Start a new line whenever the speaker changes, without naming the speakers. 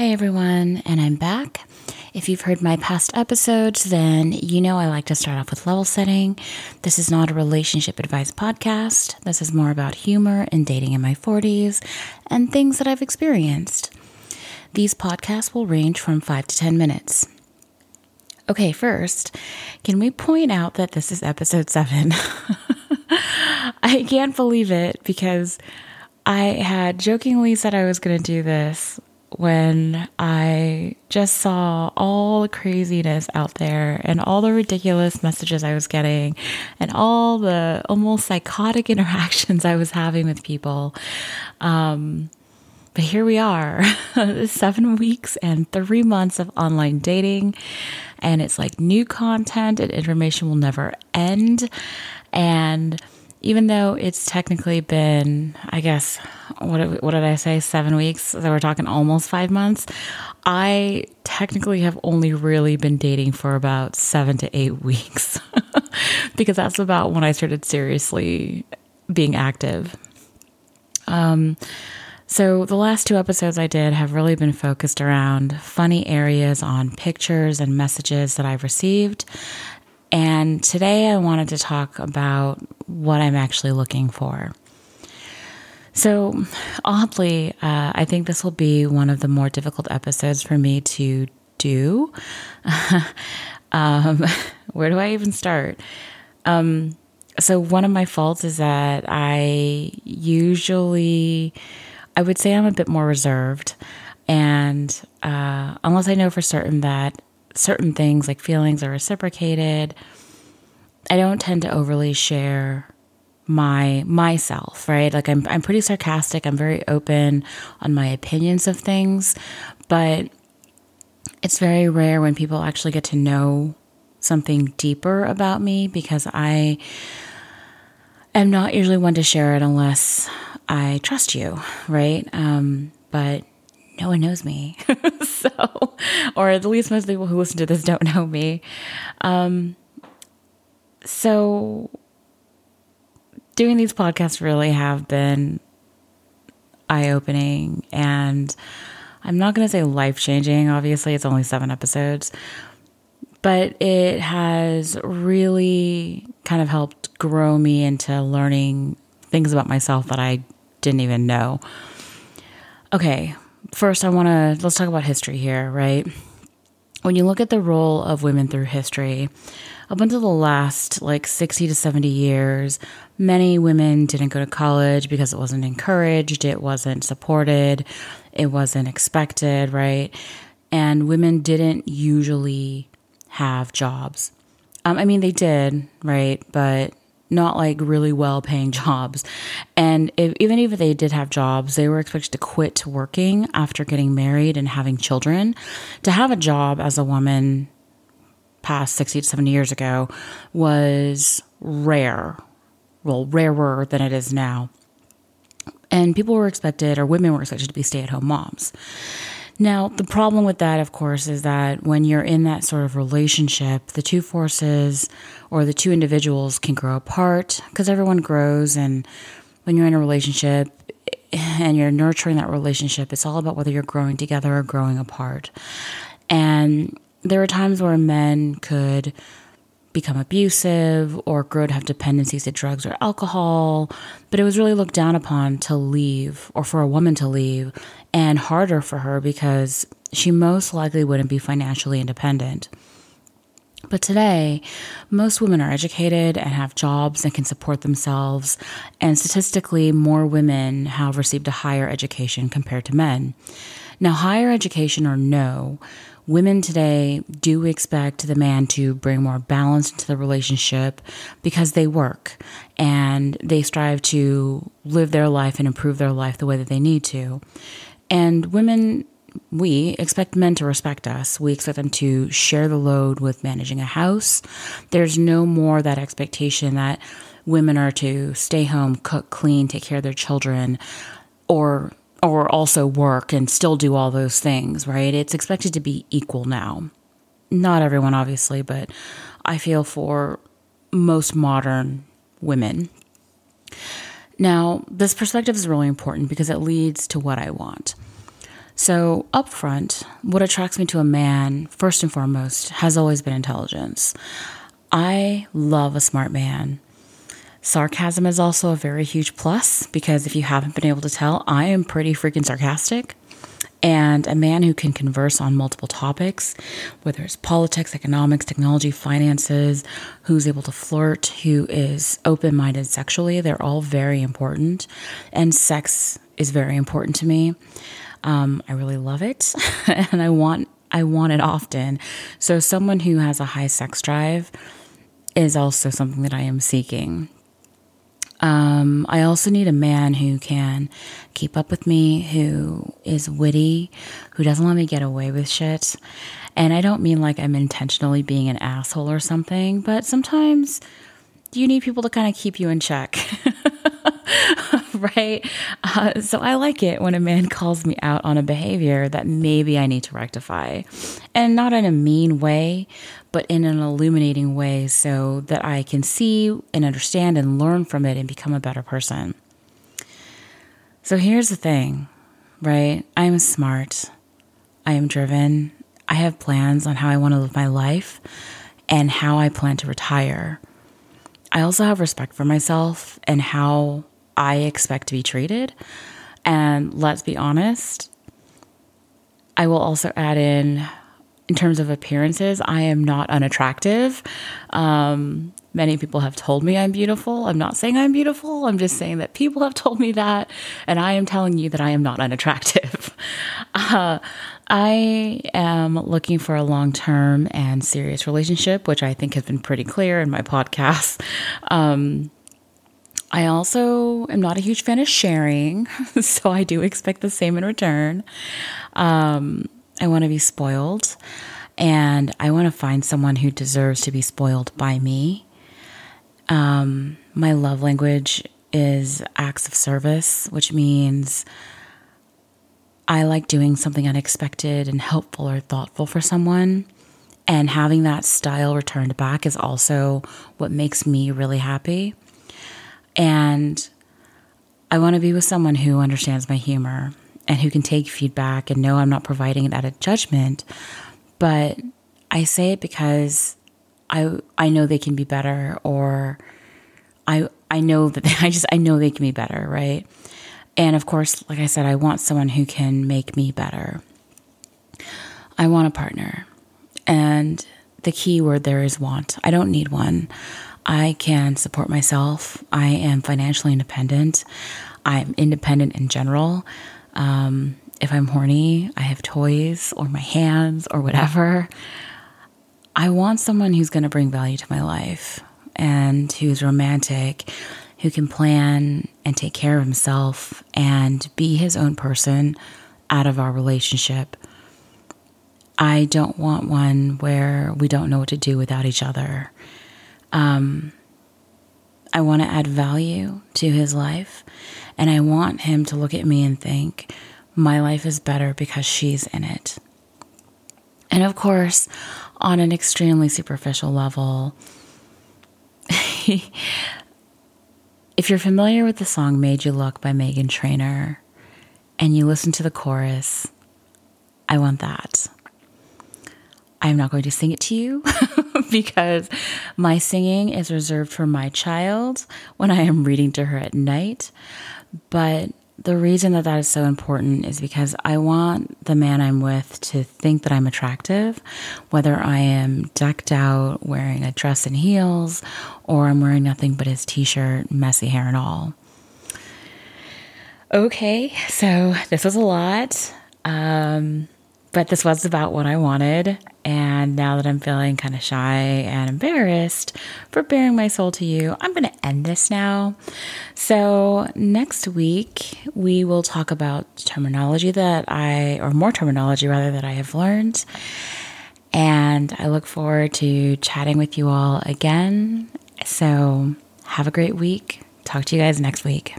Hey everyone, and I'm back. If you've heard my past episodes, then you know I like to start off with level setting. This is not a relationship advice podcast. This is more about humor and dating in my 40s and things that I've experienced. These podcasts will range from 5 to 10 minutes. Okay, first, can we point out that this is episode 7? I can't believe it because I had jokingly said I was going to do this when I just saw all the craziness out there and all the ridiculous messages I was getting and all the almost psychotic interactions I was having with people. Um, but here we are, seven weeks and three months of online dating. And it's like new content and information will never end. And even though it's technically been, I guess, what, what did I say, seven weeks? So we're talking almost five months. I technically have only really been dating for about seven to eight weeks because that's about when I started seriously being active. Um, so the last two episodes I did have really been focused around funny areas on pictures and messages that I've received and today I wanted to talk about what I'm actually looking for. So, oddly, uh, I think this will be one of the more difficult episodes for me to do. um, where do I even start? Um, so, one of my faults is that I usually, I would say I'm a bit more reserved. And uh, unless I know for certain that certain things like feelings are reciprocated. I don't tend to overly share my myself, right? Like I'm I'm pretty sarcastic, I'm very open on my opinions of things, but it's very rare when people actually get to know something deeper about me because I am not usually one to share it unless I trust you, right? Um, but no one knows me. so, or at least most people who listen to this don't know me. Um, so, doing these podcasts really have been eye opening and I'm not going to say life changing. Obviously, it's only seven episodes, but it has really kind of helped grow me into learning things about myself that I didn't even know. Okay, first, I want to let's talk about history here, right? When you look at the role of women through history, up until the last like 60 to 70 years, many women didn't go to college because it wasn't encouraged, it wasn't supported, it wasn't expected, right? And women didn't usually have jobs. Um, I mean, they did, right? But not like really well paying jobs. And if, even if they did have jobs, they were expected to quit working after getting married and having children. To have a job as a woman past 60 to 70 years ago was rare, well, rarer than it is now. And people were expected, or women were expected to be stay at home moms. Now, the problem with that, of course, is that when you're in that sort of relationship, the two forces or the two individuals can grow apart because everyone grows. And when you're in a relationship and you're nurturing that relationship, it's all about whether you're growing together or growing apart. And there are times where men could become abusive or grow to have dependencies to drugs or alcohol, but it was really looked down upon to leave or for a woman to leave and harder for her because she most likely wouldn't be financially independent. But today, most women are educated and have jobs and can support themselves, and statistically, more women have received a higher education compared to men. Now, higher education or no, women today do expect the man to bring more balance into the relationship because they work and they strive to live their life and improve their life the way that they need to. And women, we expect men to respect us. We expect them to share the load with managing a house. There's no more that expectation that women are to stay home, cook, clean, take care of their children, or or also work and still do all those things, right? It's expected to be equal now. Not everyone, obviously, but I feel for most modern women. Now, this perspective is really important because it leads to what I want. So, up front, what attracts me to a man, first and foremost, has always been intelligence. I love a smart man. Sarcasm is also a very huge plus because if you haven't been able to tell, I am pretty freaking sarcastic. And a man who can converse on multiple topics, whether it's politics, economics, technology, finances, who's able to flirt, who is open minded sexually, they're all very important. And sex is very important to me. Um, I really love it, and I want I want it often. So someone who has a high sex drive is also something that I am seeking. Um, I also need a man who can keep up with me, who is witty, who doesn't let me get away with shit. And I don't mean like I'm intentionally being an asshole or something, but sometimes you need people to kind of keep you in check. right? Uh, so I like it when a man calls me out on a behavior that maybe I need to rectify. And not in a mean way, but in an illuminating way so that I can see and understand and learn from it and become a better person. So here's the thing, right? I am smart. I am driven. I have plans on how I want to live my life and how I plan to retire. I also have respect for myself and how I expect to be treated. And let's be honest, I will also add in, in terms of appearances, I am not unattractive. Um, many people have told me I'm beautiful. I'm not saying I'm beautiful. I'm just saying that people have told me that. And I am telling you that I am not unattractive. Uh, I am looking for a long term and serious relationship, which I think has been pretty clear in my podcast. Um, I also am not a huge fan of sharing, so I do expect the same in return. Um, I want to be spoiled, and I want to find someone who deserves to be spoiled by me. Um, my love language is acts of service, which means I like doing something unexpected and helpful or thoughtful for someone. And having that style returned back is also what makes me really happy. And I want to be with someone who understands my humor and who can take feedback and know I'm not providing it out of judgment. But I say it because I I know they can be better or I I know that they, I just I know they can be better, right? And of course, like I said, I want someone who can make me better. I want a partner. And the key word there is want. I don't need one. I can support myself. I am financially independent. I'm independent in general. Um, if I'm horny, I have toys or my hands or whatever. I want someone who's going to bring value to my life and who's romantic, who can plan and take care of himself and be his own person out of our relationship. I don't want one where we don't know what to do without each other. Um, I want to add value to his life, and I want him to look at me and think, my life is better because she's in it. And of course, on an extremely superficial level, if you're familiar with the song Made You Look by Meghan Trainor and you listen to the chorus, I want that. I'm not going to sing it to you because my singing is reserved for my child when I am reading to her at night. But the reason that that is so important is because I want the man I'm with to think that I'm attractive, whether I am decked out wearing a dress and heels or I'm wearing nothing but his t shirt, messy hair, and all. Okay, so this was a lot. Um, but this was about what I wanted. And now that I'm feeling kind of shy and embarrassed for bearing my soul to you, I'm going to end this now. So, next week, we will talk about terminology that I, or more terminology rather, that I have learned. And I look forward to chatting with you all again. So, have a great week. Talk to you guys next week.